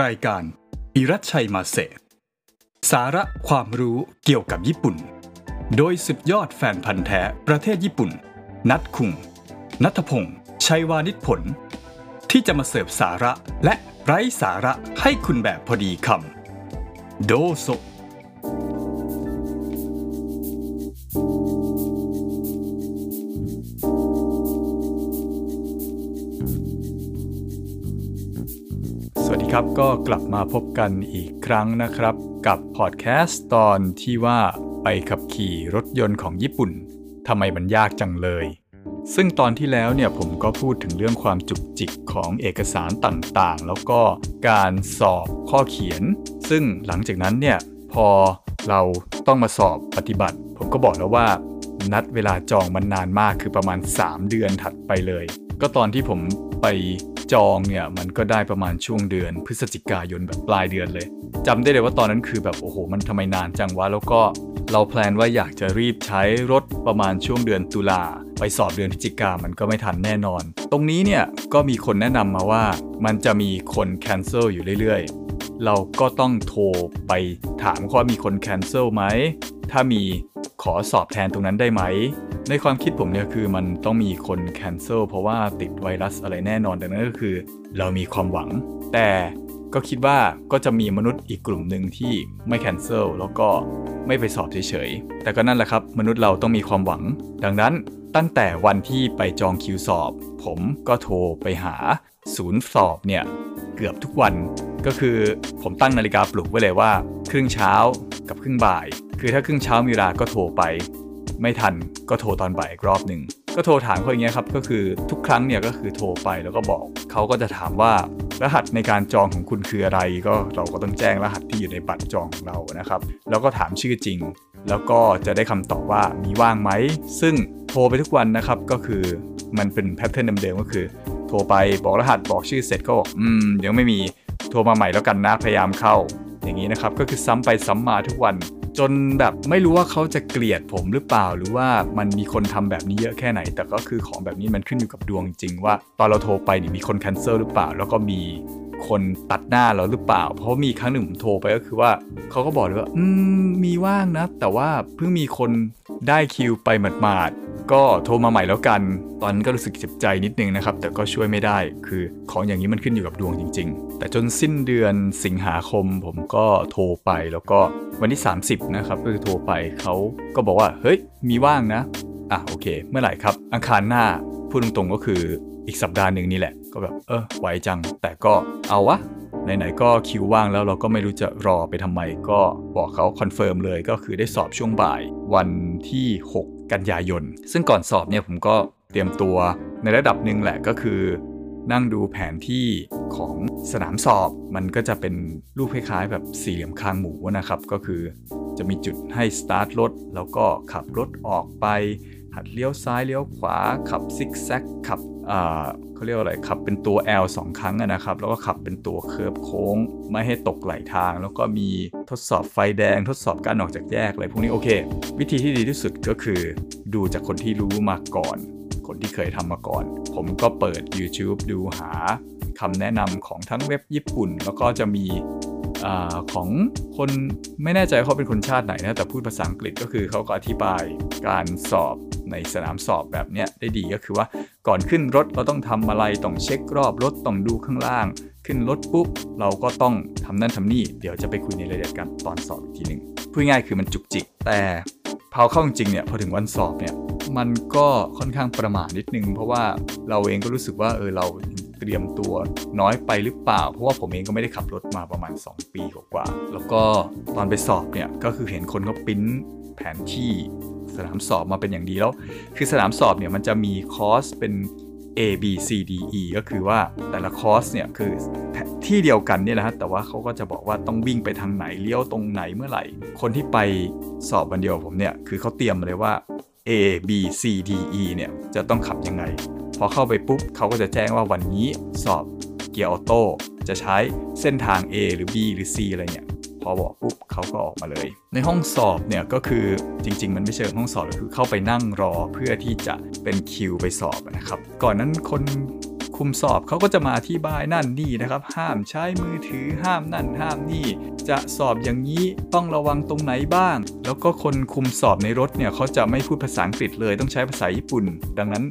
รายการ อิรัชชัยมาเสสาระความรู้เกี่ยวกับญี่ปุ่น โดยสุดยอดแฟนพันธ์แท้ประเทศญี่ปุ่น นัดคุง นัทพงศ์ชัยวานิชผล ที่จะมาเสิร์ฟสาระและไร้สาระให้คุณแบบพอดีคำโดโซ ก็กลับมาพบกันอีกครั้งนะครับ กับพอดแคสต์ตอนที่ว่าไปขับขี่รถยนต์ของญี่ปุ่นทำไมมันยากจังเลย ซึ่งตอนที่แล้วเนี่ยผมก็พูดถึงเรื่องความจุกจิกของเอกสารต่างๆ แล้วก็การสอบข้อเขียน ซึ่งหลังจากนั้นเนี่ยพอเราต้องมาสอบปฏิบัติ ผมก็บอกแล้วว่า นัดเวลาจองมันนานมากคือประมาณ 3 เดือนถัดไปเลย ก็ตอนที่ผมไป จองเนี่ยมันก็ได้ประมาณช่วงเดือน พฤศจิกายนแบบปลายเดือนเลยจำได้เลยว่าตอนนั้นคือแบบโอ้โห มันทำไมนานจังวะแล้วก็เราแพลนว่าอยากจะรีบใช้รถประมาณช่วงเดือนตุลาไปสอบเดือนพฤศจิกามันก็ไม่ทันแน่นอน ตรงนี้เนี่ยก็มีคนแนะนำมาว่ามันจะมีคนแคนเซิลอยู่เรื่อยๆ เราก็ต้องโทรไปถามว่ามีคนแคนเซิลไหม ถ้ามีขอสอบแทนตรงนั้นได้ไหม ในความคิดผมเนี่ยคือมันต้องมีคนแคนเซิลเพราะว่าติดไวรัสอะไรแน่นอนดังนั้นก็คือ เรามีความหวัง แต่ก็คิดว่าก็จะมีมนุษย์อีกกลุ่มหนึ่งที่ไม่แคนเซิลแล้วก็ไม่ไปสอบเฉยๆ แต่ก็นั่นแหละครับ มนุษย์เราต้องมีความหวัง ดังนั้นตั้งแต่วันที่ไปจองคิวสอบ ผมก็โทรไปหาศูนย์สอบเนี่ย เกือบทุกวันก็คือผมตั้งนาฬิกาปลุกไว้เลยว่า ครึ่งเช้ากับครึ่งบ่าย คือถ้าครึ่งเช้ามีเวลาก็โทรไป ไม่ทันก็โทรตอนบ่ายอีกรอบหนึ่งก็โทรถามเขาอย่างเงี้ยครับก็คือทุกครั้งเนี่ยก็คือโทรไปแล้วก็บอกเขาก็จะถามว่ารหัสในการจองของคุณคืออะไร ก็เราก็ต้องแจ้งรหัสที่อยู่ในบัตรจองของเรานะครับ แล้วก็ถามชื่อจริง แล้วก็จะได้คำตอบว่ามีว่างไหม ซึ่งโทรไปทุกวันนะครับก็คือมันเป็นแพทเทิร์นเดิมๆก็คือ โทรไปบอกรหัสบอกชื่อเสร็จก็บอกอืมยังไม่มีโทรมาใหม่แล้วกันนะพยายามเข้า อย่างนี้นะครับก็คือซ้ำไปซ้ำมาทุกวัน จนแบบไม่รู้ว่าเขาจะเกลียดผมหรือเปล่า หรือว่ามันมีคนทำแบบนี้เยอะแค่ไหน แต่ก็คือของแบบนี้มันขึ้นอยู่กับดวงจริงว่า ตอนเราโทรไปนี่มีคนแคนเซิลหรือเปล่า แล้วก็มีคนตัดหน้าเราหรือเปล่า เพราะมีครั้งหนึ่งผมโทรไปก็คือว่าเขาก็บอกเลยว่า อืมมีว่างนะ แต่ว่าเพิ่งมีคนได้คิวไปหมาดๆ ก็โทรมาใหม่แล้วกัน ตอนนั้นก็รู้สึกเจ็บใจนิดนึงนะครับ แต่ก็ช่วยไม่ได้ คือของอย่างนี้มันขึ้นอยู่กับดวงจริง ๆ แต่จนสิ้นเดือนสิงหาคมผมก็โทรไปแล้วก็วันที่ 30 นะครับก็คือโทรไปเขาก็บอกว่า เฮ้ย มีว่างนะ อะโอเค เมื่อไหร่ครับ อังคารหน้า พูดตรงๆก็คืออีกสัปดาห์หนึ่งนี่แหละ ก็แบบ เออไหวจัง แต่ก็เอาวะไหนๆก็คิวว่างแล้วเราก็ไม่รู้จะรอไปทำไม ก็บอกเขา confirm เลยก็คือได้สอบช่วงบ่าย วันที่ 6 กันยายน ซึ่งก่อนสอบเนี่ยผมก็เตรียมตัวในระดับหนึ่งแหละก็คือ นั่งดูแผนที่ของสนามสอบมันก็จะเป็นรูปคล้ายๆ แบบสี่เหลี่ยมคางหมูนะครับ ก็คือจะมีจุดให้สตาร์ทรถ แล้วก็ขับรถออกไป หัดเลี้ยวซ้ายเลี้ยวขวา ขับซิกแซกขับ เขาเรียกว่าอะไรขับเป็นตัว L 2 ครั้งนะครับ แล้วก็ขับเป็นตัว curve โค้ง ไม่ให้ตกไหล่ทาง แล้วก็มีทดสอบไฟแดง ทดสอบการออกจากแยกอะไรพวกนี้โอเค วิธีที่ดีที่สุดก็คือ ดูจากคนที่รู้มาก่อน คนที่เคยทำมาก่อน ผมก็เปิด YouTube ดูหาคำแนะนำของทั้งเว็บญี่ปุ่น แล้วก็จะมีอของคนไม่แน่ใจเขาเป็นคนชาติไหนนะแต่พูดภาษาอังกฤษก็คือเขาก็อธิบายการสอบ ในสนามสอบแบบเนี้ยได้ดีก็คือว่าก่อนขึ้นรถเราต้องทำอะไรต้องเช็ครอบรถต้องดูข้างล่าง ขึ้นรถปุ๊บ เราก็ต้องทำนั่นทำนี่เดี๋ยวจะไปคุยในรายละเอียดกันตอนสอบอีกทีหนึ่งพูดง่ายคือมันจุกจิก แต่พอเข้าจริงเนี่ยพอถึงวันสอบเนี่ยมันก็ค่อนข้างประมาทนิดนึง เพราะว่าเราเองก็รู้สึกว่าเออเราเตรียมตัวน้อยไปหรือเปล่า เพราะว่าผมเองก็ไม่ได้ขับรถมาประมาณ 2 ปีกว่า แล้วก็ตอนไปสอบเนี่ยก็คือเห็นคนเขาปิ้นแผนที่ สนามสอบมาเป็นอย่างดีแล้ว คือสนามสอบเนี่ยมันจะมีคอร์สเป็น A B C D E ก็คือว่าแต่ละคอร์สเนี่ยคือที่เดียวกันเนี่ยนะฮะแต่ว่าเขาก็จะบอกว่าต้องวิ่งไปทางไหนเลี้ยวตรงไหนเมื่อไหร่ คนที่ไปสอบวันเดียวผมเนี่ยคือเขาเตรียมมาเลยว่า A B C D E เนี่ยจะต้องขับยังไง พอเข้าไปปุ๊บเขาก็จะแจ้งว่าวันนี้สอบเกียร์ออโต้จะใช้เส้นทาง A หรือ B หรือ C อะไรเนี่ย พอบอกปุ๊บเขาก็ออกมาเลย ในห้องสอบเนี่ยก็คือจริง ๆ มันไม่เชิงห้องสอบคือเข้าไปนั่งรอเพื่อที่จะเป็นคิวไปสอบนะครับ ก่อนนั้นคนคุมสอบเขาก็จะมาอธิบายนั่นนี่นะครับ ห้ามใช้มือถือห้ามนั่นห้ามนี่ จะสอบอย่างนี้ต้องระวังตรงไหนบ้าง แล้วก็คนคุมสอบในรถเนี่ยเขาจะไม่พูดภาษาอังกฤษเลยต้องใช้ภาษาญี่ปุ่น ดังนั้น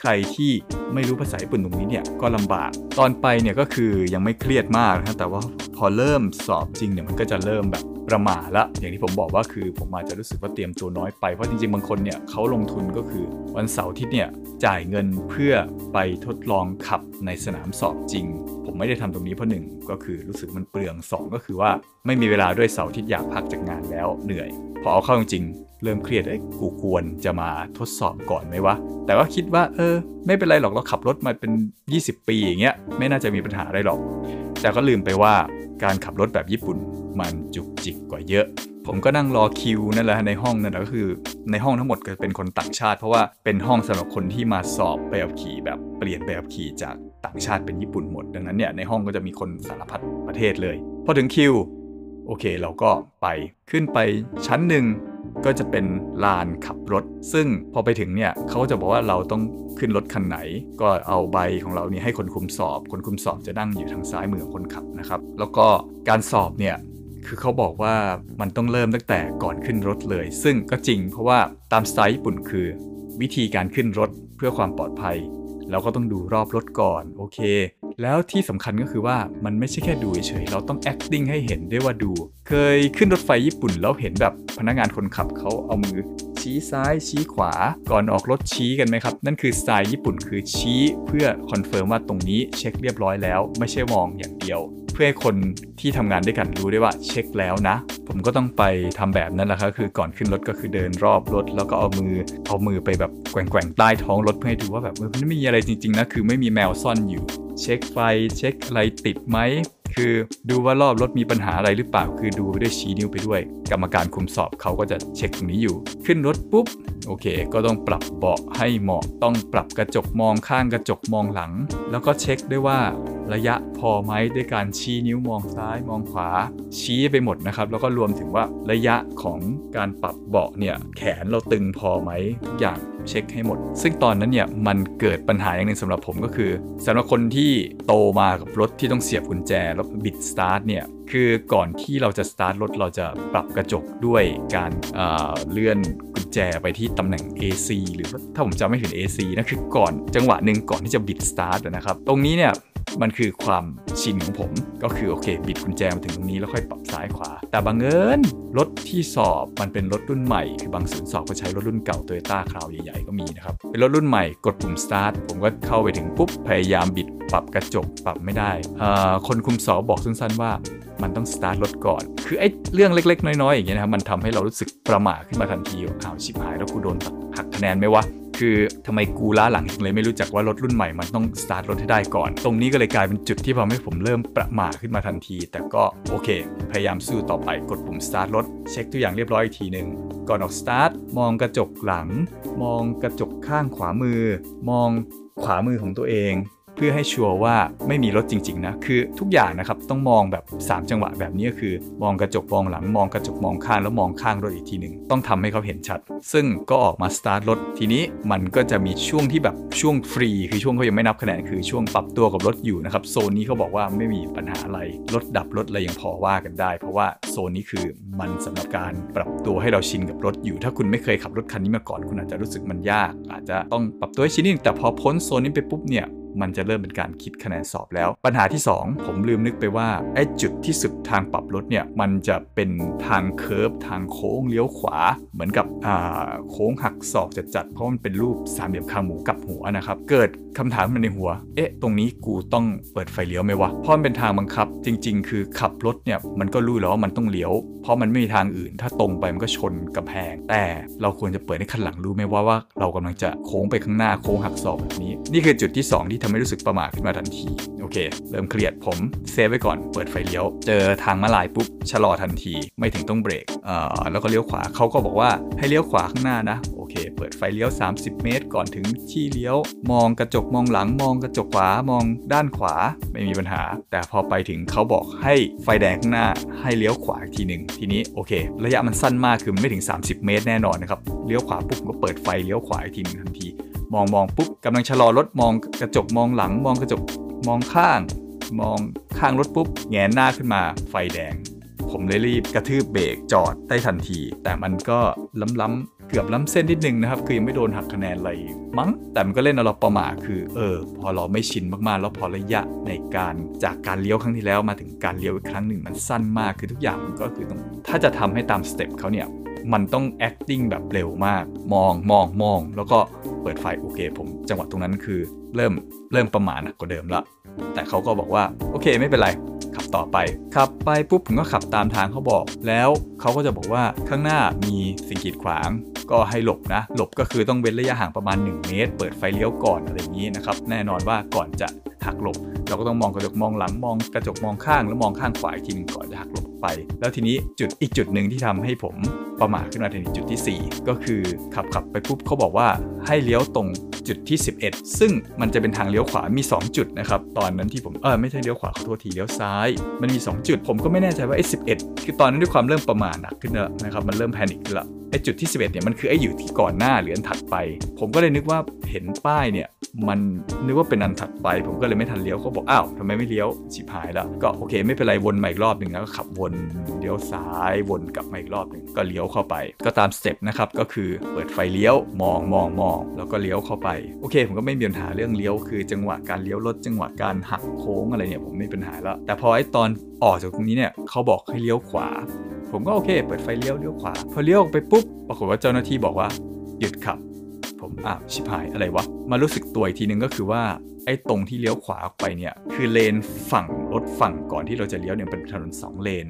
ใครที่ไม่รู้ภาษาญี่ปุ่นตรงนี้เนี่ยก็ลำบาก ตอนไปเนี่ยก็คือยังไม่เครียดมากนะแต่ว่า พอเริ่มสอบจริงเนี่ยมันก็จะเริ่มแบบประมาละ อย่างที่ผมบอกว่าคือผมอาจจะรู้สึกว่าเตรียมตัวน้อยไปเพราะจริงๆ บางคนเนี่ยเขาลงทุนก็คือวันเสาร์ที่เนี่ยจ่ายเงินเพื่อไปทดลองขับในสนามสอบจริง ผมไม่ได้ทำตรงนี้เพราะหนึ่งก็คือรู้สึกมันเปลือง 2 ก็คือว่าไม่มีเวลาด้วยเสาร์ที่อยากพักจากงานแล้วเหนื่อยพอเอาเข้าจริง เริ่มเครียดไอ้กูควรจะมาทดสอบก่อนไหมวะ แต่ก็คิดว่าเออ ไม่เป็นไรหรอกเราขับรถมาเป็น 20 ปีอย่างเงี้ยไม่น่าจะมีปัญหาอะไรหรอก แต่ก็ลืมไปว่าการขับรถแบบญี่ปุ่นมันจุกจิกกว่าเยอะ ผมก็นั่งรอคิวนั่นแหละในห้องนั่นแหละก็คือ ในห้องทั้งหมดก็เป็นคนต่างชาติ เพราะว่าเป็นห้องสำหรับคนที่มาสอบใบขับขี่แบบเปลี่ยนใบขับขี่จากต่างชาติเป็นญี่ปุ่นหมด ดังนั้นเนี่ยในห้องก็จะมีคนสารพัดประเทศเลยพอถึงคิวโอเคเราก็ไปขึ้นไปชั้นหนึ่ง ก็จะเป็นลานขับรถ ซึ่งพอไปถึงเนี่ยเขาจะบอกว่าเราต้องขึ้นรถคันไหน ก็เอาใบของเราเนี่ยให้คนคุมสอบ คนคุมสอบจะนั่งอยู่ทางซ้ายมือของคนขับนะครับ แล้วก็การสอบเนี่ยคือเขาบอกว่ามันต้องเริ่มตั้งแต่ก่อนขึ้นรถเลย ซึ่งก็จริงเพราะว่าตามสไตล์ญี่ปุ่นคือ วิธีการขึ้นรถเพื่อความปลอดภัยเราก็ต้องดูรอบรถก่อน โอเค แล้วที่สำคัญก็คือว่ามันไม่ใช่แค่ดูเฉยๆเราต้อง acting ให้เห็นได้ว่าดู เคยขึ้นรถไฟญี่ปุ่นแล้วเห็นแบบพนักงานคนขับเขาเอามือ ชี้ซ้ายชี้ขวา ก่อนออกรถชี้กันไหมครับ นั่นคือสไตล์ญี่ปุ่นคือชี้เพื่อ confirm ว่าตรงนี้เช็คเรียบร้อยแล้ว ไม่ใช่มองอย่างเดียว เพื่อให้คนที่ทำงานด้วยกันรู้ได้ว่าเช็คแล้วนะ ผมก็ต้องไปทำแบบนั้นแหละครับคือก่อนขึ้นรถก็คือเดินรอบรถ แล้วก็เอามือเอามือไปแบบแกว่งๆใต้ท้องรถเพื่อให้ดูว่าแบบมันไม่มีอะไรจริงๆนะคือไม่มีแมวซ่อนอยู่ เช็คไฟเช็คอะไรติดไหม คือดูว่ารอบรถมีปัญหาอะไรหรือเปล่า คือดูไปด้วยชี้นิ้วไปด้วย กรรมการคุมสอบเขาก็จะเช็คตรงนี้อยู่ ขึ้นรถปุ๊บโอเค ก็ต้องปรับเบาะให้เหมาะต้องปรับกระจกมองข้างกระจกมองหลัง แล้วก็เช็คด้วยว่าระยะพอไหมด้วยการชี้นิ้วมองซ้ายมองขวา ชี้ไปหมดนะครับ แล้วก็รวมถึงว่าระยะของการปรับเบาะเนี่ยแขนเราตึงพอไหมทุกอย่างเช็คให้หมด ซึ่งตอนนั้นเนี่ยมันเกิดปัญหาอย่างหนึ่งสำหรับผมก็คือสำหรับคนที่โตมากับรถที่ต้องเสียบกุญแจแล้วบิดสตาร์ทเนี่ยคือก่อนที่เราจะสตาร์ทรถเราจะปรับกระจกด้วยการเลื่อนกุญแจไปที่ตำแหน่ง AC หรือถ้าผมจำไม่ผิด AC นะคือก่อนจังหวะหนึ่งก่อนที่จะบิดสตาร์ทนะครับ ตรงนี้เนี่ย มันคือความชินของผม ก็คือโอเค บิดกุญแจมาถึงตรงนี้แล้วค่อยปรับซ้ายขวา แต่บางเอิญรถที่สอบมันเป็นรถรุ่นใหม่ คือบางศูนย์สอบก็ใช้รถรุ่นเก่าโตโยต้าคราวใหญ่ๆก็มีนะครับเป็นรถรุ่นใหม่กดปุ่มสตาร์ทผมก็เข้าไปถึงปุ๊บพยายามบิดปรับกระจกปรับไม่ได้คนคุมสอบบอกสั้นๆว่ามันต้องสตาร์ทรถก่อน คือไอ้เรื่องเล็ก ๆ น้อย ๆ อย่างเงี้ยนะครับ มันทำให้เรารู้สึกประหม่าขึ้นมาทันทีอ้าวชิบหายแล้วกูโดนหักคะแนนไหมวะ คือทำไมกูล้าหลังเลยไม่รู้จักว่ารถรุ่นใหม่มันต้องสตาร์ทรถให้ได้ก่อน ตรงนี้ก็เลยกลายเป็นจุดที่ทำให้ผมเริ่มประหม่าขึ้นมาทันที แต่ก็โอเค พยายามสู้ต่อไปกดปุ่มสตาร์ทรถเช็คทุกอย่างเรียบร้อยอีกทีหนึ่งก่อนออกสตาร์ทมองกระจกหลัง มองกระจกข้างขวามือ มองขวามือของตัวเอง เพื่อให้ชัวร์ว่าไม่มีรถจริงๆนะคือทุกอย่างนะครับต้องมองแบบ 3 จังหวะแบบนี้ก็คือ มองกระจกมองหลังมองกระจกมองข้างแล้วมองข้างรถอีกทีหนึ่งต้องทำให้เขาเห็นชัด ซึ่งก็ออกมาสตาร์ทรถทีนี้มันก็จะมีช่วงที่แบบช่วงฟรี คือช่วงเขายังไม่นับคะแนนคือช่วงปรับตัวกับรถอยู่นะครับโซนนี้เขาบอกว่าไม่มีปัญหาอะไรรถดับรถอะไรยังพอว่ากันได้ เพราะว่าโซนนี้คือมันสำหรับการปรับตัวให้เราชินกับรถอยู่ ถ้าคุณไม่เคยขับรถคันนี้มาก่อน คุณอาจจะรู้สึกมันยาก อาจจะต้องปรับตัวให้ชินนิดแต่พอพ้นโซนนี้ไปปุ๊บเนี่ย มันจะเริ่มเป็นการคิดคะแนนสอบแล้ว ปัญหาที่ 2 ผมลืมนึกไปว่าไอ้จุดที่สุดทางปรับรถเนี่ยมันจะเป็นทางเคิร์ฟทางโค้งเลี้ยวขวา เหมือนกับอ่าโค้งหักศอกจัดๆเพราะมันเป็นรูปสามเหลี่ยมคางหมูกับหัวนะครับเกิดคำถามมันในหัว เอ๊ะ ตรงนี้กูต้องเปิดไฟเลี้ยวไหมวะเพราะมันเป็นทางบังคับ จริง ๆ คือขับรถเนี่ยมันก็รู้แล้วว่ามันต้องเลี้ยว เพราะมันไม่มีทางอื่น ถ้าตรงไปมันก็ชนกำแพง แต่เราควรจะเปิดให้คันหลังรู้ไหมว่าว่าเรากำลังจะโค้งไปข้างหน้าโค้งหักศอกแบบนี้ นี่คือจุดที่ 2 ที่ทำให้รู้สึกประมาทขึ้นมาทันที โอเค เริ่มเครียดผม safe ไว้ก่อนเปิดไฟเลี้ยว เจอทางม้าลายปุ๊บชะลอทันที ไม่ถึงต้องเบรกเอ่อแล้วก็เลี้ยวขวาเขาก็บอกว่าให้เลี้ยวขวาข้างหน้านะโอเคเปิดไฟเลี้ยว 30 เมตร ก่อนถึงที่เลี้ยว มองกระจกมองหลังมองกระจกขวามองด้านขวาไม่มีปัญหา แต่พอไปถึงเขาบอกให้ไฟแดงข้างหน้าให้เลี้ยวขวาอีกทีหนึ่งทีนี้โอเค ระยะมันสั้นมากคือไม่ถึง 30 เมตรแน่นอนนะครับเลี้ยวขวาปุ๊บก็เปิดไฟเลี้ยวขวาอีกทีนึงทันที มองมองปุ๊บกำลังชะลอรถมองกระจกมองหลัง มองกระจกมองข้าง มองข้างรถปุ๊บแงนหน้าขึ้นมาไฟแดง ผมเลยรีบกระทืบเบรกจอดได้ทันที แต่มันก็ล้ำๆเกือบล้ำเส้นนิดนึงนะครับ คือยังไม่โดนหักคะแนนอะไรมั้ง แต่มันก็เล่นเอาเราประมาทคือเออ พอเราไม่ชินมากๆ แล้วพอระยะในการจากการเลี้ยวครั้งที่แล้วมาถึงการเลี้ยวอีกครั้งหนึ่งมันสั้นมากคือทุกอย่างมันก็คือต้องถ้าจะทำให้ตามสเต็ปเขาเนี่ย มันต้อง acting แบบเร็วมาก มองมองมอง แล้วก็เปิดไฟโอเค ผมจังหวะตรงนั้นคือเริ่มเริ่มประมาณกว่าเดิมละ แต่เขาก็บอกว่าโอเคไม่เป็นไรขับต่อไป ขับไปปุ๊บผมก็ขับตามทางเขาบอก แล้วเขาก็จะบอกว่าข้างหน้ามีสิ่งกีดขวาง ก็ให้หลบนะ หลบก็คือต้องเว้นระยะห่างประมาณ 1 เมตร เปิดไฟเลี้ยวก่อนอะไรอย่างนี้นะครับ แน่นอนว่าก่อนจะหักหลบ เราก็ต้องมองกระจกมองหลังมองกระจกมองข้างแล้วมองข้างขวาอีกทีหนึงก่อนจะหักหลบ ไป แล้วทีนี้จุดอีกจุดหนึ่งที่ทำให้ผมประมาทขึ้นมาถึงจุดที่ 4 ก็คือขับขับไปปุ๊บเขาบอกว่าให้เลี้ยวตรงจุดที่ 11 ซึ่งมันจะเป็นทางเลี้ยวขวามี 2 จุดนะครับ ตอนนั้นที่ผมเออไม่ใช่เลี้ยวขวาขอโทษทีเลี้ยวซ้าย มันมี 2 จุด ผมก็ไม่แน่ใจว่าไอ้11คือตอนนั้นด้วยความเริ่มประมาทหนักขึ้นแล้วนะครับมันเริ่มแพนิคละไอ้จุดที่ 11เนี่ยมันคือไอ้อยู่ที่ก่อนหน้าหรืออันถัดไป ผมก็เลยนึกว่าเห็นป้ายเนี่ย มันนึกว่าเป็นอันถัดไป ผมก็เลยไม่ทันเลี้ยวเขาบอกอ้าวทำไมไม่เลี้ยวชิบหายแล้วก็โอเค ไม่เป็นไรวนมาอีกรอบหนึ่งแล้วก็ขับวนเลี้ยวซ้ายวนกลับมาอีกรอบหนึ่งก็เลี้ยวเข้าไป ก็ตามสเต็ปนะครับก็คือเปิดไฟเลี้ยวมองมองมองแล้วก็เลี้ยวเข้าไปโอเค ผมก็ไม่มีปัญหาเรื่องเลี้ยวคือ จังหวะการเลี้ยวรถจังหวะการหักโค้งอะไรเนี่ยผมไม่มีปัญหาแล้ว แต่พอไอ้ตอนออกจากตรงนี้เนี่ยเขาบอกให้เลี้ยวขวา ผมก็โอเค เปิดไฟเลี้ยวเลี้ยวขวา พอเลี้ยวออกไปปุ๊บปรากฏว่าเจ้าหน้าที่บอกว่าหยุดขับ ผมอ้าชิบหายอะไรวะ มารู้สึกตัวอีกทีนึงก็คือว่าไอ้ตรงที่เลี้ยวขวาออกไปเนี่ย คือเลนฝั่งรถฝั่งก่อนที่เราจะเลี้ยวเนี่ยเป็นถนน 2 เลน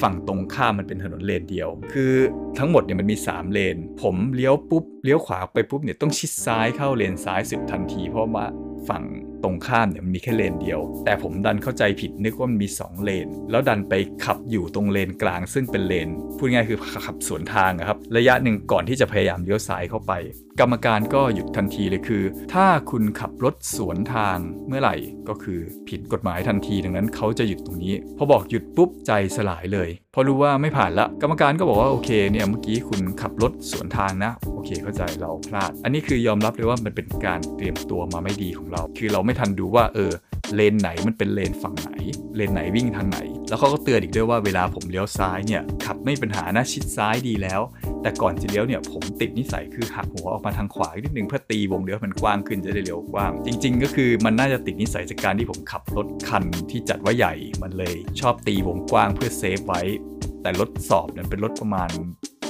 ฝั่งตรงข้ามมันเป็นถนนเลนเดียว คือทั้งหมดเนี่ยมันมี 3 เลน ผมเลี้ยวปุ๊บเลี้ยวขวาไปปุ๊บเนี่ยต้องชิดซ้ายเข้าเลนซ้ายสุดทันที เพราะว่าฝั่งตรงข้ามเนี่ยมันมีแค่เลนเดียว แต่ผมดันเข้าใจผิดนึกว่ามันมี 2 เลน แล้วดันไปขับอยู่ตรงเลนกลางซึ่งเป็นเลน พูดง่ายคือขับสวนทางอะครับ ระยะหนึ่งก่อนที่จะพยายามเลี้ยวซ้ายเข้าไป กรรมการก็หยุดทันทีเลยคือ ถ้าคุณขับรถสวนทางเมื่อไหร่ก็คือผิดกฎหมายทันทีดังนั้นเขาจะหยุดตรงนี้ พอบอกหยุดปุ๊บใจสลายเลยพอรู้ว่าไม่ผ่านละกรรมการก็บอกว่าโอเคเนี่ยเมื่อกี้คุณขับรถสวนทางนะ โอเคเข้าใจเราพลาด อันนี้คือยอมรับเลยว่ามันเป็นการเตรียมตัวมาไม่ดีของเรา คือเราไม่ทันดูว่าเออ เลนไหนมันเป็นเลนฝั่งไหน เลนไหนวิ่งทางไหน แล้วเขาก็เตือนอีกด้วยว่าเวลาผมเลี้ยวซ้ายเนี่ยขับไม่มีปัญหานะชิดซ้ายดีแล้ว แต่ก่อนจะเลี้ยวเนี่ยผมติดนิสัยคือหักหัวออกมาทางขวาอีกนิดนึงเพื่อตีวงเลี้ยวมันกว้างขึ้นจะได้เลี้ยวกว้าง จริง ๆ ก็คือมันน่าจะติดนิสัยจากการที่ผมขับรถคันที่จัดว่าใหญ่มันเลย ชอบตีวงกว้างเพื่อเซฟไว้ แต่รถสอบเนี่ยเป็นรถประมาณ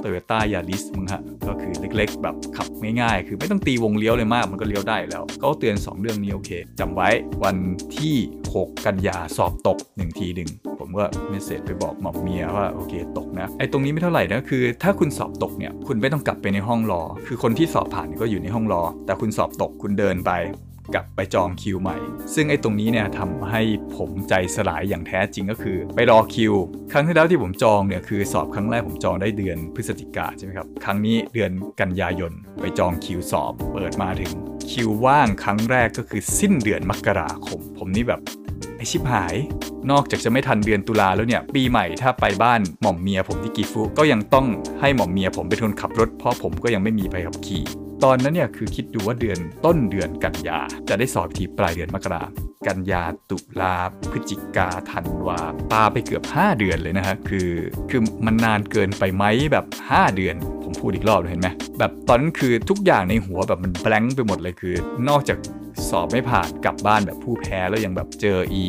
โตโยต้ายาริสมึงฮะ ก็คือเล็กๆ แบบขับง่ายๆ คือไม่ต้องตีวงเลี้ยวเลยมาก มันก็เลี้ยวได้แล้ว ก็เตือน 2 เรื่องนี้โอเคจำไว้วันที่ 6 กันยาสอบตก 1 ทีหนึ่งผมก็เมสเซจไปบอกหมอมเมียว่าโอเคตกนะไอ้ตรงนี้ไม่เท่าไหร่นะคือ ถ้าคุณสอบตกเนี่ยคุณไม่ต้องกลับไปในห้องรอ คือคนที่สอบผ่านก็อยู่ในห้องรอ แต่คุณสอบตกคุณเดินไป กลับไปจองคิวใหม่ ซึ่งไอ้ตรงนี้เนี่ยทำให้ผมใจสลายอย่างแท้จริงก็คือ ไปรอคิว ครั้งที่แล้วที่ผมจองเนี่ยคือสอบครั้งแรกผมจองได้เดือนพฤศจิกาใช่ไหมครับ ครั้งนี้เดือนกันยายนไปจองคิวสอบเปิดมาถึงคิวว่างครั้งแรกก็คือสิ้นเดือนมกราคม ผมนี่แบบไอชิบหาย นอกจากจะไม่ทันเดือนตุลาแล้วเนี่ย ปีใหม่ถ้าไปบ้านหม่อมเมียผมที่กีฟุก็ยังต้องให้หม่อมเมียผมเป็นคนขับรถเพราะผมก็ยังไม่มีใบขับขี่ ตอนนั้นเนี่ยคือคิดดูว่าเดือนต้นเดือนกันยาจะได้สอบทีปลายเดือนมกรา กันยาตุลาพฤศจิกาธันวาปาไปเกือบ 5 เดือนเลยนะฮะคือคือมันนานเกินไปไหมแบบ 5 เดือน ผมพูดอีกรอบเห็นไหมแบบตอนนั้นคือทุกอย่างในหัวแบบมันแบงค์ไปหมดเลยคือ นอกจากสอบไม่ผ่านกลับบ้านแบบผู้แพ้แล้วยังแบบเจอไอ้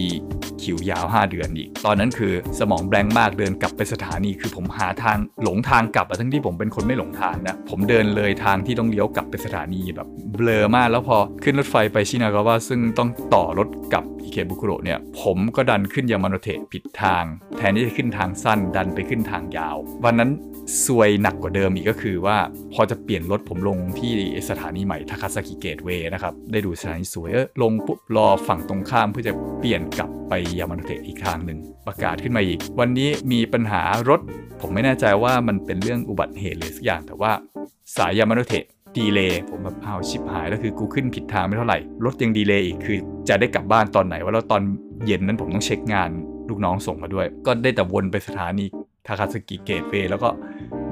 คิวยาว 5 เดือนอีก ตอนนั้นคือสมอง blank มากเดินกลับไปสถานีคือผมหาทางหลงทางกลับอะทั้งที่ผมเป็นคนไม่หลงทางนะ ผมเดินเลยทางที่ต้องเลี้ยวกลับไปสถานีแบบเบลอมากแล้วพอขึ้นรถไฟไปชินากาวะซึ่งต้องต่อรถกับอิเคบุคุโรเนี่ยผมก็ดันขึ้นยามาโนเทะผิดทาง แทนที่จะขึ้นทางสั้นดันไปขึ้นทางยาว วันนั้นซวยหนักกว่าเดิมอีกก็คือว่าพอจะเปลี่ยนรถผมลงที่สถานีใหม่ทาคานาวะ Gateway นะครับ ได้ดูสถานีสวยเออลงปุ๊บรอฝั่งตรงข้ามเพื่อจะเปลี่ยนกลับไปยามาโนเทะอีกทางหนึ่งประกาศขึ้นมาอีก วันนี้มีปัญหารถ ผมไม่แน่ใจว่ามันเป็นเรื่องอุบัติเหตุหรือสักอย่างแต่ว่าสายยามาโนเทะ delay ผมแบบอ้าวชิบหายแล้วคือกูขึ้นผิดทางไม่เท่าไหร่รถยัง delay อีกคือจะได้กลับบ้านตอนไหนว่าแล้วตอนเย็นนั้นผมต้องเช็คงานลูกน้องส่งมาด้วย ก็ได้แต่วนไปสถานีทาคานาวะ Gateway แล้วก็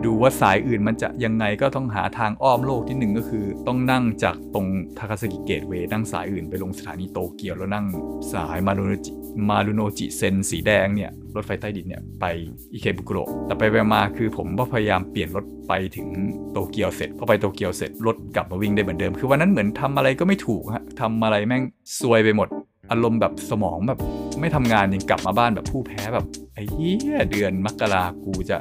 ดูว่าสายอื่นมันจะยังไงก็ต้องหาทางอ้อมโลกที่หนึ่งก็คือ ต้องนั่งจากตรงทาคานาวะ Gateway นั่งสายอื่นไปลงสถานีโตเกียวแล้วนั่งสายมารุโนอุจิมารุโนอุจิเซนสีแดงเนี่ยรถไฟใต้ดินเนี่ยไปอิเคบุกุโรแต่ไปไปมาคือผมก็พยายามเปลี่ยนรถไปถึงโตเกียวเสร็จพอไปโตเกียวเสร็จรถกลับมาวิ่งได้เหมือนเดิม คือวันนั้นเหมือนทำอะไรก็ไม่ถูกฮะทำอะไรแม่งซวยไปหมดอารมณ์แบบสมองแบบไม่ทำงานยังกลับมาบ้านแบบผู้แพ้แบบไอ้เหี้ยเดือนมกรากูจะ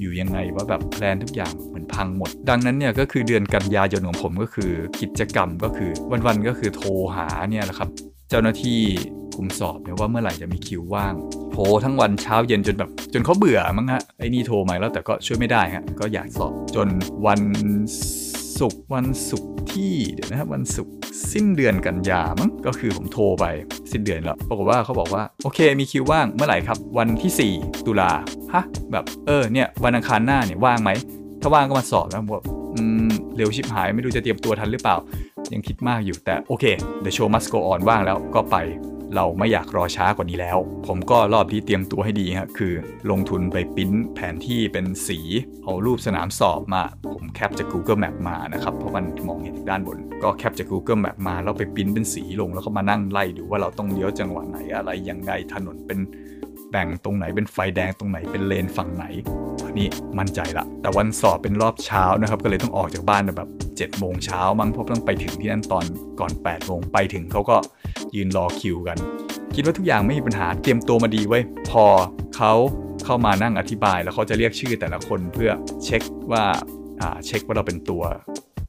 อยู่ยังไงว่าแบบแพลนทุกอย่างเหมือนพังหมด ดังนั้นเนี่ยก็คือเดือนกันยายนของผมก็คือกิจกรรมก็คือวันๆก็คือโทรหาเนี่ยแหละครับ เจ้าหน้าที่คุมสอบเนี่ยว่าเมื่อไหร่จะมีคิวว่างโทรทั้งวันเช้าเย็นจนแบบ จนเขาเบื่อมั้งฮะไอ้นี่โทรมาแล้วแต่ก็ช่วยไม่ได้ฮะก็อยากสอบจนวัน ศุกร์วันศุกร์ที่เดี๋ยวนะครับวันศุกร์สิ้นเดือนกันยามั้งก็คือผมโทรไปสิ้นเดือนแล้วปรากฏว่าเขาบอกว่าโอเคมีคิวว่างเมื่อไหร่ครับวันที่ 4 ตุลาฮะแบบเออเนี่ยวันอังคารหน้าเนี่ยว่างไหมถ้าว่างก็มาสอบแล้วบอกอืมเร็วชิบหายไม่รู้จะเตรียมตัวทันหรือเปล่า ยังคิดมากอยู่แต่โอเค The show must go on ว่างแล้วก็ไป เราไม่อยากรอช้ากว่านี้แล้ว ผมก็รอบที่เตรียมตัวให้ดีฮะคือ ลงทุนไปปริ้นแผนที่เป็นสี เอารูปสนามสอบมา ผมแคปจาก Google Map มานะครับ เพราะมันมองเห็นด้านบน ก็แคปจาก Google Map มาแล้วไปปริ้นเป็นสีลงแล้วก็มานั่งไล่ดูว่าเราต้องเลี้ยวจังหวะไหนอะไรยังไงถนนเป็นแบ่งตรงไหนเป็นไฟแดงตรงไหนเป็นเลนฝั่งไหนอันนี้มั่นใจละ แต่วันสอบเป็นรอบเช้านะครับ ก็เลยต้องออกจากบ้านแบบ7โมงเช้ามั้งเพราะต้องไปถึงที่นั่นตอนก่อน8โมงไปถึงเขาก็ ยืนรอคิวกัน คิดว่าทุกอย่างไม่มีปัญหาเตรียมตัวมาดีไว้พอเขาเข้ามานั่งอธิบายแล้วเขาจะเรียกชื่อแต่ละคนเพื่อเช็คว่าอ่าเช็คว่าเราเป็นตัว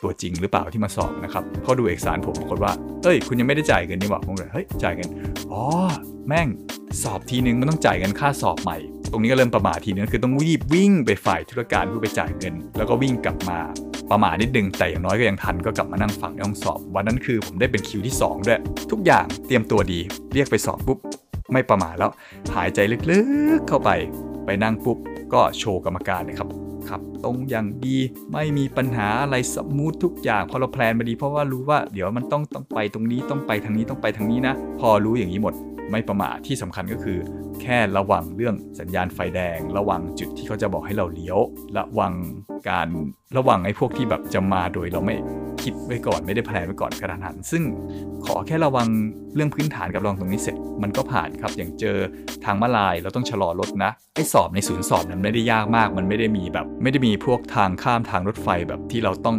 ตัวจริงหรือเปล่าที่มาสอบนะครับเขาดูเอกสารผมปรากฏว่าเอ้ย คุณยังไม่ได้จ่ายเงินนี่หว่าผมเลยเฮ้ยจ่ายเงินอ๋อแม่งสอบทีนึงมันต้องจ่ายเงินค่าสอบใหม่ ตรงนี้ก็เริ่มประมาททีนึงคือต้องรีบวิ่งไปฝ่ายธุรการเพื่อไปจ่ายเงิน แล้วก็วิ่งกลับมา ประมาทนิดนึงแต่อย่างน้อยก็ยังทันก็กลับมานั่งฟังในห้องสอบ วันนั้นคือผมได้เป็นคิวที่ 2 ด้วย ทุกอย่างเตรียมตัวดี เรียกไปสอบปุ๊บ ไม่ประมาทแล้ว หายใจลึกๆเข้าไป ไปนั่งปุ๊บ ก็โชว์กรรมการเลยครับครับตรงอย่างดีไม่มีปัญหาอะไร smooth ทุกอย่างพอเรา plan มาดีเพราะว่ารู้ว่าเดี๋ยวมันต้องต้องไปตรงนี้ต้องไปทางนี้ต้องไปทางนี้นะ พอรู้อย่างนี้หมด ไม่ประมาทที่สำคัญก็คือ แค่ระวังเรื่องสัญญาณไฟแดง ระวังจุดที่เขาจะบอกให้เราเลี้ยว ระวังการระวังไอ้พวกที่แบบจะมาโดยเราไม่คิดไว้ก่อนไม่ได้แพลนไว้ก่อนกระทันหัน ซึ่งขอแค่ระวังเรื่องพื้นฐานกับรองตรงนี้เสร็จ มันก็ผ่านครับอย่างเจอทางมาลายเราต้องชะลอรถนะไอ้สอบในศูนย์สอบนั้นไม่ได้ยากมาก มันไม่ได้มีแบบ ไม่ได้มีพวกทางข้ามทางรถไฟแบบที่เราต้อง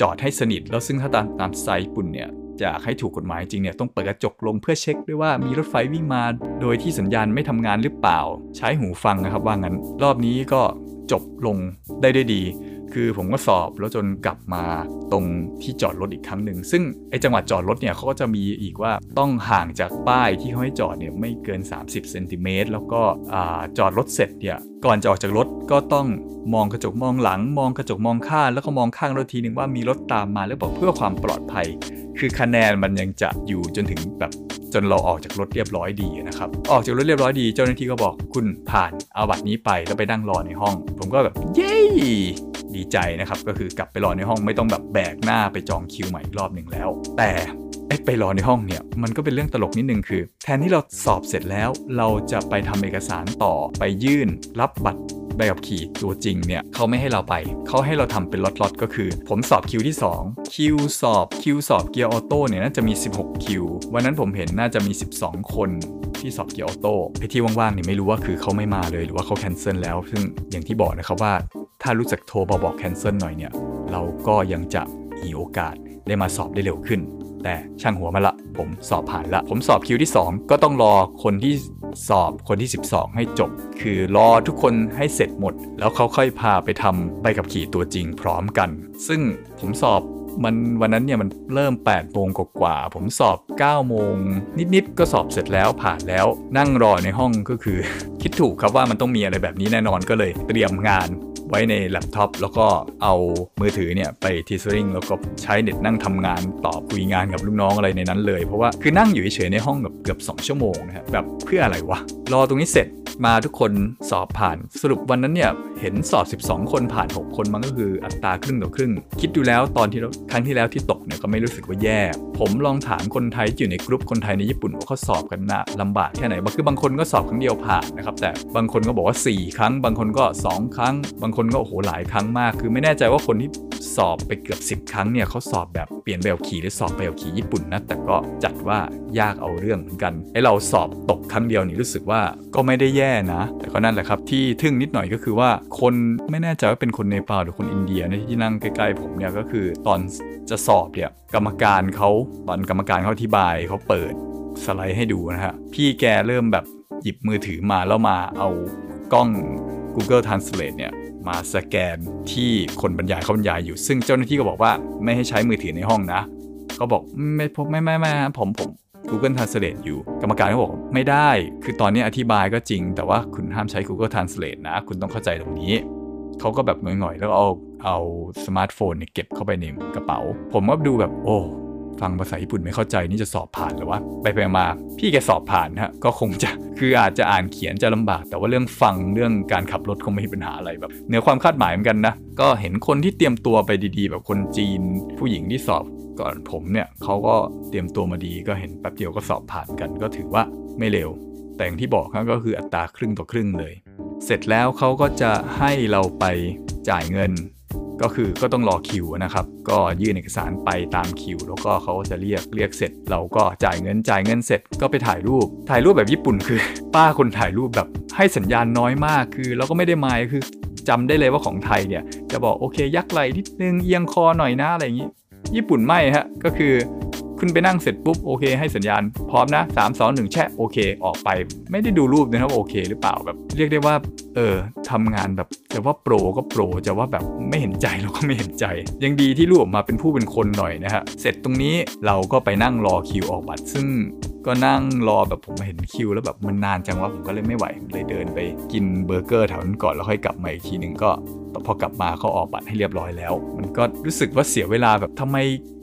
จอดให้สนิท แล้วซึ่งถ้าตามตามไซต์ปุ่นเนี่ย อยากให้ถูกกฎหมายจริงเนี่ยต้องเปิดกระจกลงเพื่อเช็คด้วยว่ามีรถไฟวิ่งมา โดยที่สัญญาณไม่ทำงานหรือเปล่า ใช้หูฟังนะครับว่างั้น รอบนี้ก็จบลงได้ด้วยดี คือผมก็สอบแล้วจนกลับมาตรงที่จอดรถอีกครั้งหนึ่ง ซึ่งไอ้จังหวัดจอดรถเนี่ยเขาก็จะมีอีกว่าต้องห่างจากป้ายที่เขาให้จอดเนี่ยไม่เกิน 30เซนติเมตรแล้วก็จอดรถเสร็จเนี่ยก่อนจะออกจากรถก็ต้องมองกระจกมองหลัง มองกระจกมองข้างแล้วก็มองข้างรถทีหนึ่งว่ามีรถตามมาหรือเปล่าเพื่อความปลอดภัย คือคะแนนมันยังจะอยู่จนถึงแบบจนเราออกจากรถเรียบร้อยดีนะครับ ออกจากรถเรียบร้อยดี เจ้าหน้าที่ก็บอกคุณผ่านเอาบัตรนี้ไปแล้วไปนั่งรอในห้อง ผมก็แบบเย้ ดีใจนะครับ ก็คือกลับไปรอในห้องไม่ต้องแบบแบกหน้าไปจองคิวใหม่อีกรอบหนึ่งแล้ว แต่ไปรอในห้องเนี่ยมันก็เป็นเรื่องตลกนิดนึงคือ แทนที่เราสอบเสร็จแล้ว เราจะไปทำเอกสารต่อไปยื่น รับบัตร ใบขับขี่ตัวจริงเนี่ยเขาไม่ให้เราไป เขาให้เราทำเป็นล็อตๆก็คือ ผมสอบคิวที่ 2 คิวสอบคิวสอบเกียร์ออโต้เนี่ยน่าจะมี 16 คิว วันนั้นผมเห็นน่าจะมี 12 คนที่สอบเกียร์ออโต้ไอที่ว่างๆเนี่ยไม่รู้ว่าคือเขาไม่มาเลยหรือว่าเขา cancel แล้ว ซึ่งอย่างที่บอกนะครับว่า ถ้ารู้จักโทรบอกบอกแคนเซิลหน่อยเนี่ยเราก็ยังจะมีโอกาสได้มาสอบได้เร็วขึ้น แต่ช่างหัวมาละ ผมสอบผ่านละ ผมสอบคิวที่ 2 ก็ต้องรอคนที่สอบคนที่ 12 ให้จบ คือรอทุกคนให้เสร็จหมด แล้วเขาค่อยพาไปทำใบขับขี่ตัวจริงพร้อมกัน ซึ่งผมสอบมันวันนั้นเนี่ยมันเริ่ม8โมงกว่า ผมสอบ9โมงนิดๆก็สอบเสร็จแล้วผ่านแล้ว นั่งรอในห้องก็คือ คิดถูกครับว่ามันต้องมีอะไรแบบนี้แน่นอนก็เลย เตรียมงาน ไว้ในแล็ปท็อปแล้วก็เอามือถือเนี่ยไป tethering แล้วก็ใช้เน็ตนั่งทำงานตอบคุยงานกับลูกน้องอะไรในนั้นเลย เพราะว่าคือนั่งอยู่เฉยในห้องแบบเกือบ2ชั่วโมงนะครับแบบเพื่ออะไรวะรอตรงนี้เสร็จ มาทุกคนสอบผ่าน สรุปวันนั้นเนี่ยเห็นสอบ 12 คนผ่าน 6 คนมันก็คืออัตราครึ่งต่อครึ่ง คิดดูแล้วตอนที่ครั้งที่แล้วที่ตกเนี่ยก็ไม่รู้สึกว่าแย่ ผมลองถามคนไทยอยู่ในกลุ่มคนไทยในญี่ปุ่นว่าเขาสอบกันนะลำบากแค่ไหนคือบางคนก็สอบครั้งเดียวผ่านนะครับแต่บางคนก็บอกว่า 4 ครั้ง บางคนก็ 2 ครั้ง บางคนก็โอ้โหหลายครั้งมาก คือไม่แน่ใจว่าคนที่สอบไปเกือบ 10 ครั้งเนี่ยเขาสอบแบบเปลี่ยนใบขับขี่หรือสอบใบขับขี่ญี่ปุ่นนะแต่ก็จัดว่ายากเอาเรื่องเหมือนกันไอเราสอบตกครั้งเดียวนี่รู้สึกว่าก็ไม่ได้แย่นะ แต่ก็นั่นแหละครับที่ทึ่งนิดหน่อยก็คือว่าคนไม่แน่ใจว่าเป็นคนเนปาลหรือคนอินเดียที่นั่งใกล้ๆผมเนี่ยก็คือตอนจะสอบเนี่ยกรรมการเขาตอนกรรมการเขาอธิบายเขาเปิดสไลด์ให้ดูนะฮะพี่แกเริ่มแบบหยิบมือถือมาแล้วมาเอากล้อง Google Translate เนี่ยมาสแกนที่คนบรรยายเขาบรรยายอยู่ ซึ่งเจ้าหน้าที่ก็บอกว่าไม่ให้ใช้มือถือในห้องนะ ก็บอกไม่ผมไม่ไม่ไม่ผมผม Google Translate อยู่ กรรมการก็บอกไม่ได้ คือตอนนี้อธิบายก็จริง แต่ว่าคุณห้ามใช้ Google Translate นะ คุณต้องเข้าใจตรงนี้ เขาก็แบบหน่อยๆ แล้วเอาเอาสมาร์ทโฟนเนี่ยเก็บเข้าไปในกระเป๋า ผมก็ดูแบบโอ้ฟังภาษาญี่ปุ่นไม่เข้าใจนี่จะสอบผ่านหรือวะไปไปมา พี่แกสอบผ่านฮะก็คงจะคืออาจจะอ่านเขียนจะลำบาก แต่ว่าเรื่องฟังเรื่องการขับรถคงไม่มีปัญหาอะไรแบบเหนือความคาดหมายเหมือนกันนะ ก็เห็นคนที่เตรียมตัวไปดีๆ แบบคนจีน ผู้หญิงที่สอบ ก่อนผมเนี่ยเขาก็เตรียมตัวมาดีก็เห็นแป๊บเดียวก็สอบผ่านกัน ก็ถือว่าไม่เร็ว แต่อย่างที่บอกครับก็คืออัตราครึ่งต่อครึ่งเลย เสร็จแล้วเขาก็จะให้เราไปจ่ายเงิน ก็คือก็ต้องรอคิวนะครับ ก็ยื่นเอกสารไปตามคิว แล้วก็เขาจะเรียกเรียกเสร็จ เราก็จ่ายเงินจ่ายเงินเสร็จก็ไปถ่ายรูป ถ่ายรูปแบบญี่ปุ่นคือ ป้าคนถ่ายรูปแบบให้สัญญาณน้อยมากคือเราก็ไม่ได้หมายคือจำได้เลยว่าของไทยเนี่ยจะบอกโอเคยักไหลนิดนึงเอียงคอหน่อยนะอะไรอย่างนี้ ญี่ปุ่นไม่ฮะ ก็คือคุณไปนั่งเสร็จปุ๊บ โอเค ให้สัญญาณพร้อมนะ3 2 1 แช่โอเค ออกไป ไม่ได้ดูรูปนะครับโอเค หรือเปล่าแบบ เรียกได้ว่า เออทำงานแบบจะว่าโปรก็โปรจะว่าแบบไม่เห็นใจเราก็ไม่เห็นใจ ยังดีที่รูปออกมาเป็นผู้เป็นคนหน่อยนะฮะเสร็จตรงนี้เราก็ไปนั่งรอคิวออกบัตร ซึ่งก็นั่งรอแบบผมเห็นคิว แล้วแบบมันนานจังวะผมก็เลยไม่ไหวเลยเดินไปกินเบอร์เกอร์แถวนั้นก่อนแล้วค่อยกลับมาอีกทีหนึ่งก็ พอกลับมาเขาออกบัตรให้เรียบร้อยแล้ว มันก็รู้สึกว่าเสียเวลาแบบทำไม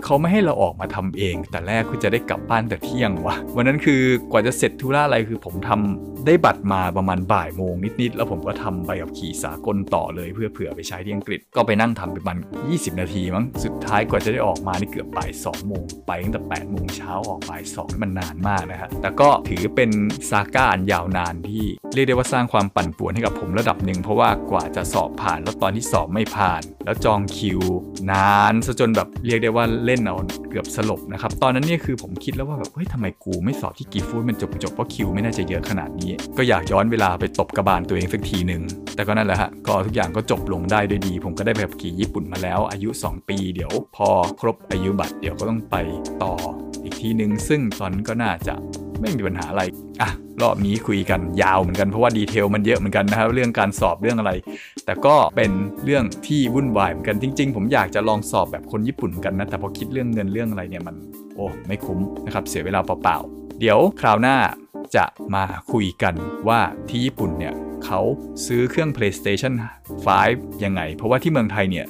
เขาไม่ให้เราออกมาทำเอง แต่แรกคือจะได้กลับบ้านแต่เที่ยงวะวันนั้นคือกว่าจะเสร็จธุระอะไรคือผมทำได้บัตรมาประมาณบ่ายโมงนิดๆแล้วผมก็ทำใบขับขี่สากลต่อเลยเพื่อเผื่อไปใช้ที่อังกฤษ ก็ไปนั่งทำประมาณ20 นาทีมั้งสุดท้ายกว่าจะได้ออกมานี่เกือบบ่าย2โมงไปตั้งแต่8โมงเช้าออกบ่าย2มันนานมากนะฮะแต่ก็ถือเป็นซาก้าอันยาวนานที่เรียกได้ว่าสร้างความปั่นป่วนให้กับผมระดับหนึ่งเพราะว่ากว่าจะสอบผ่านแล้วตอนที่สอบไม่ผ่าน แล้วจองคิว นานซะจนแบบเรียกได้ว่าเล่นเอาเกือบสลบนะครับ ตอนนั้นเนี่ยคือผมคิดแล้วว่าแบบเฮ้ยทำไมกูไม่สอบที่กีฟูดมันจบจบเพราะคิวไม่น่าจะเยอะขนาดนี้ ก็อยากย้อนเวลาไปตบกระบาลตัวเองสักทีหนึ่งแต่ก็นั่นแหละฮะก็ทุกอย่างก็จบลงได้ด้วยดี ผมก็ได้แบบขี่ญี่ปุ่นมาแล้ว อายุ 2 ปี เดี๋ยว พอครบอายุบัตรเดี๋ยวก็ต้องไปต่ออีกทีหนึ่งซึ่งตอนนั้นก็น่าจะ ไม่มีปัญหาอะไรอะรอบนี้คุยกันยาวเหมือนกันเพราะว่าดีเทลมันเยอะเหมือนกันนะครับเรื่องการสอบเรื่องอะไร แต่ก็เป็นเรื่องที่วุ่นวายเหมือนกันจริง ๆ ผมอยากจะลองสอบแบบคนญี่ปุ่นกันนะแต่พอคิดเรื่องเงินเรื่องอะไรเนี่ยมันโอ้ไม่คุ้มนะครับเสียเวลาเปล่าๆเดี๋ยวคราวหน้าจะมาคุยกันว่าที่ญี่ปุ่นเนี่ยเขาซื้อเครื่อง PlayStation 5 ยังไง เพราะว่าที่เมืองไทยเนี่ย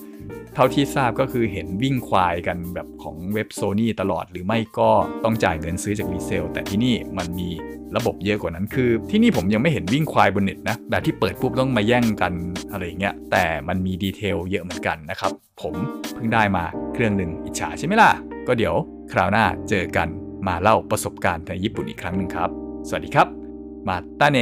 เท่าที่ทราบก็คือเห็นวิ่งควายกันแบบของเว็บโซนี่ตลอดหรือไม่ก็ต้องจ่ายเงินซื้อจากรีเซล แต่ที่นี่มันมีระบบเยอะกว่านั้นคือ ที่นี่ผมยังไม่เห็นวิ่งควายบนเน็ตนะแบบที่เปิดปุ๊บต้องมาแย่งกันอะไรเงี้ยแต่มันมีดีเทลเยอะเหมือนกันนะครับผมเพิ่งได้มาเครื่องหนึ่งอิจฉาใช่ไหมล่ะ ก็เดี๋ยวคราวหน้าเจอกันมาเล่าประสบการณ์ในญี่ปุ่นอีกครั้งหนึ่งครับ สวัสดีครับ มาตาเน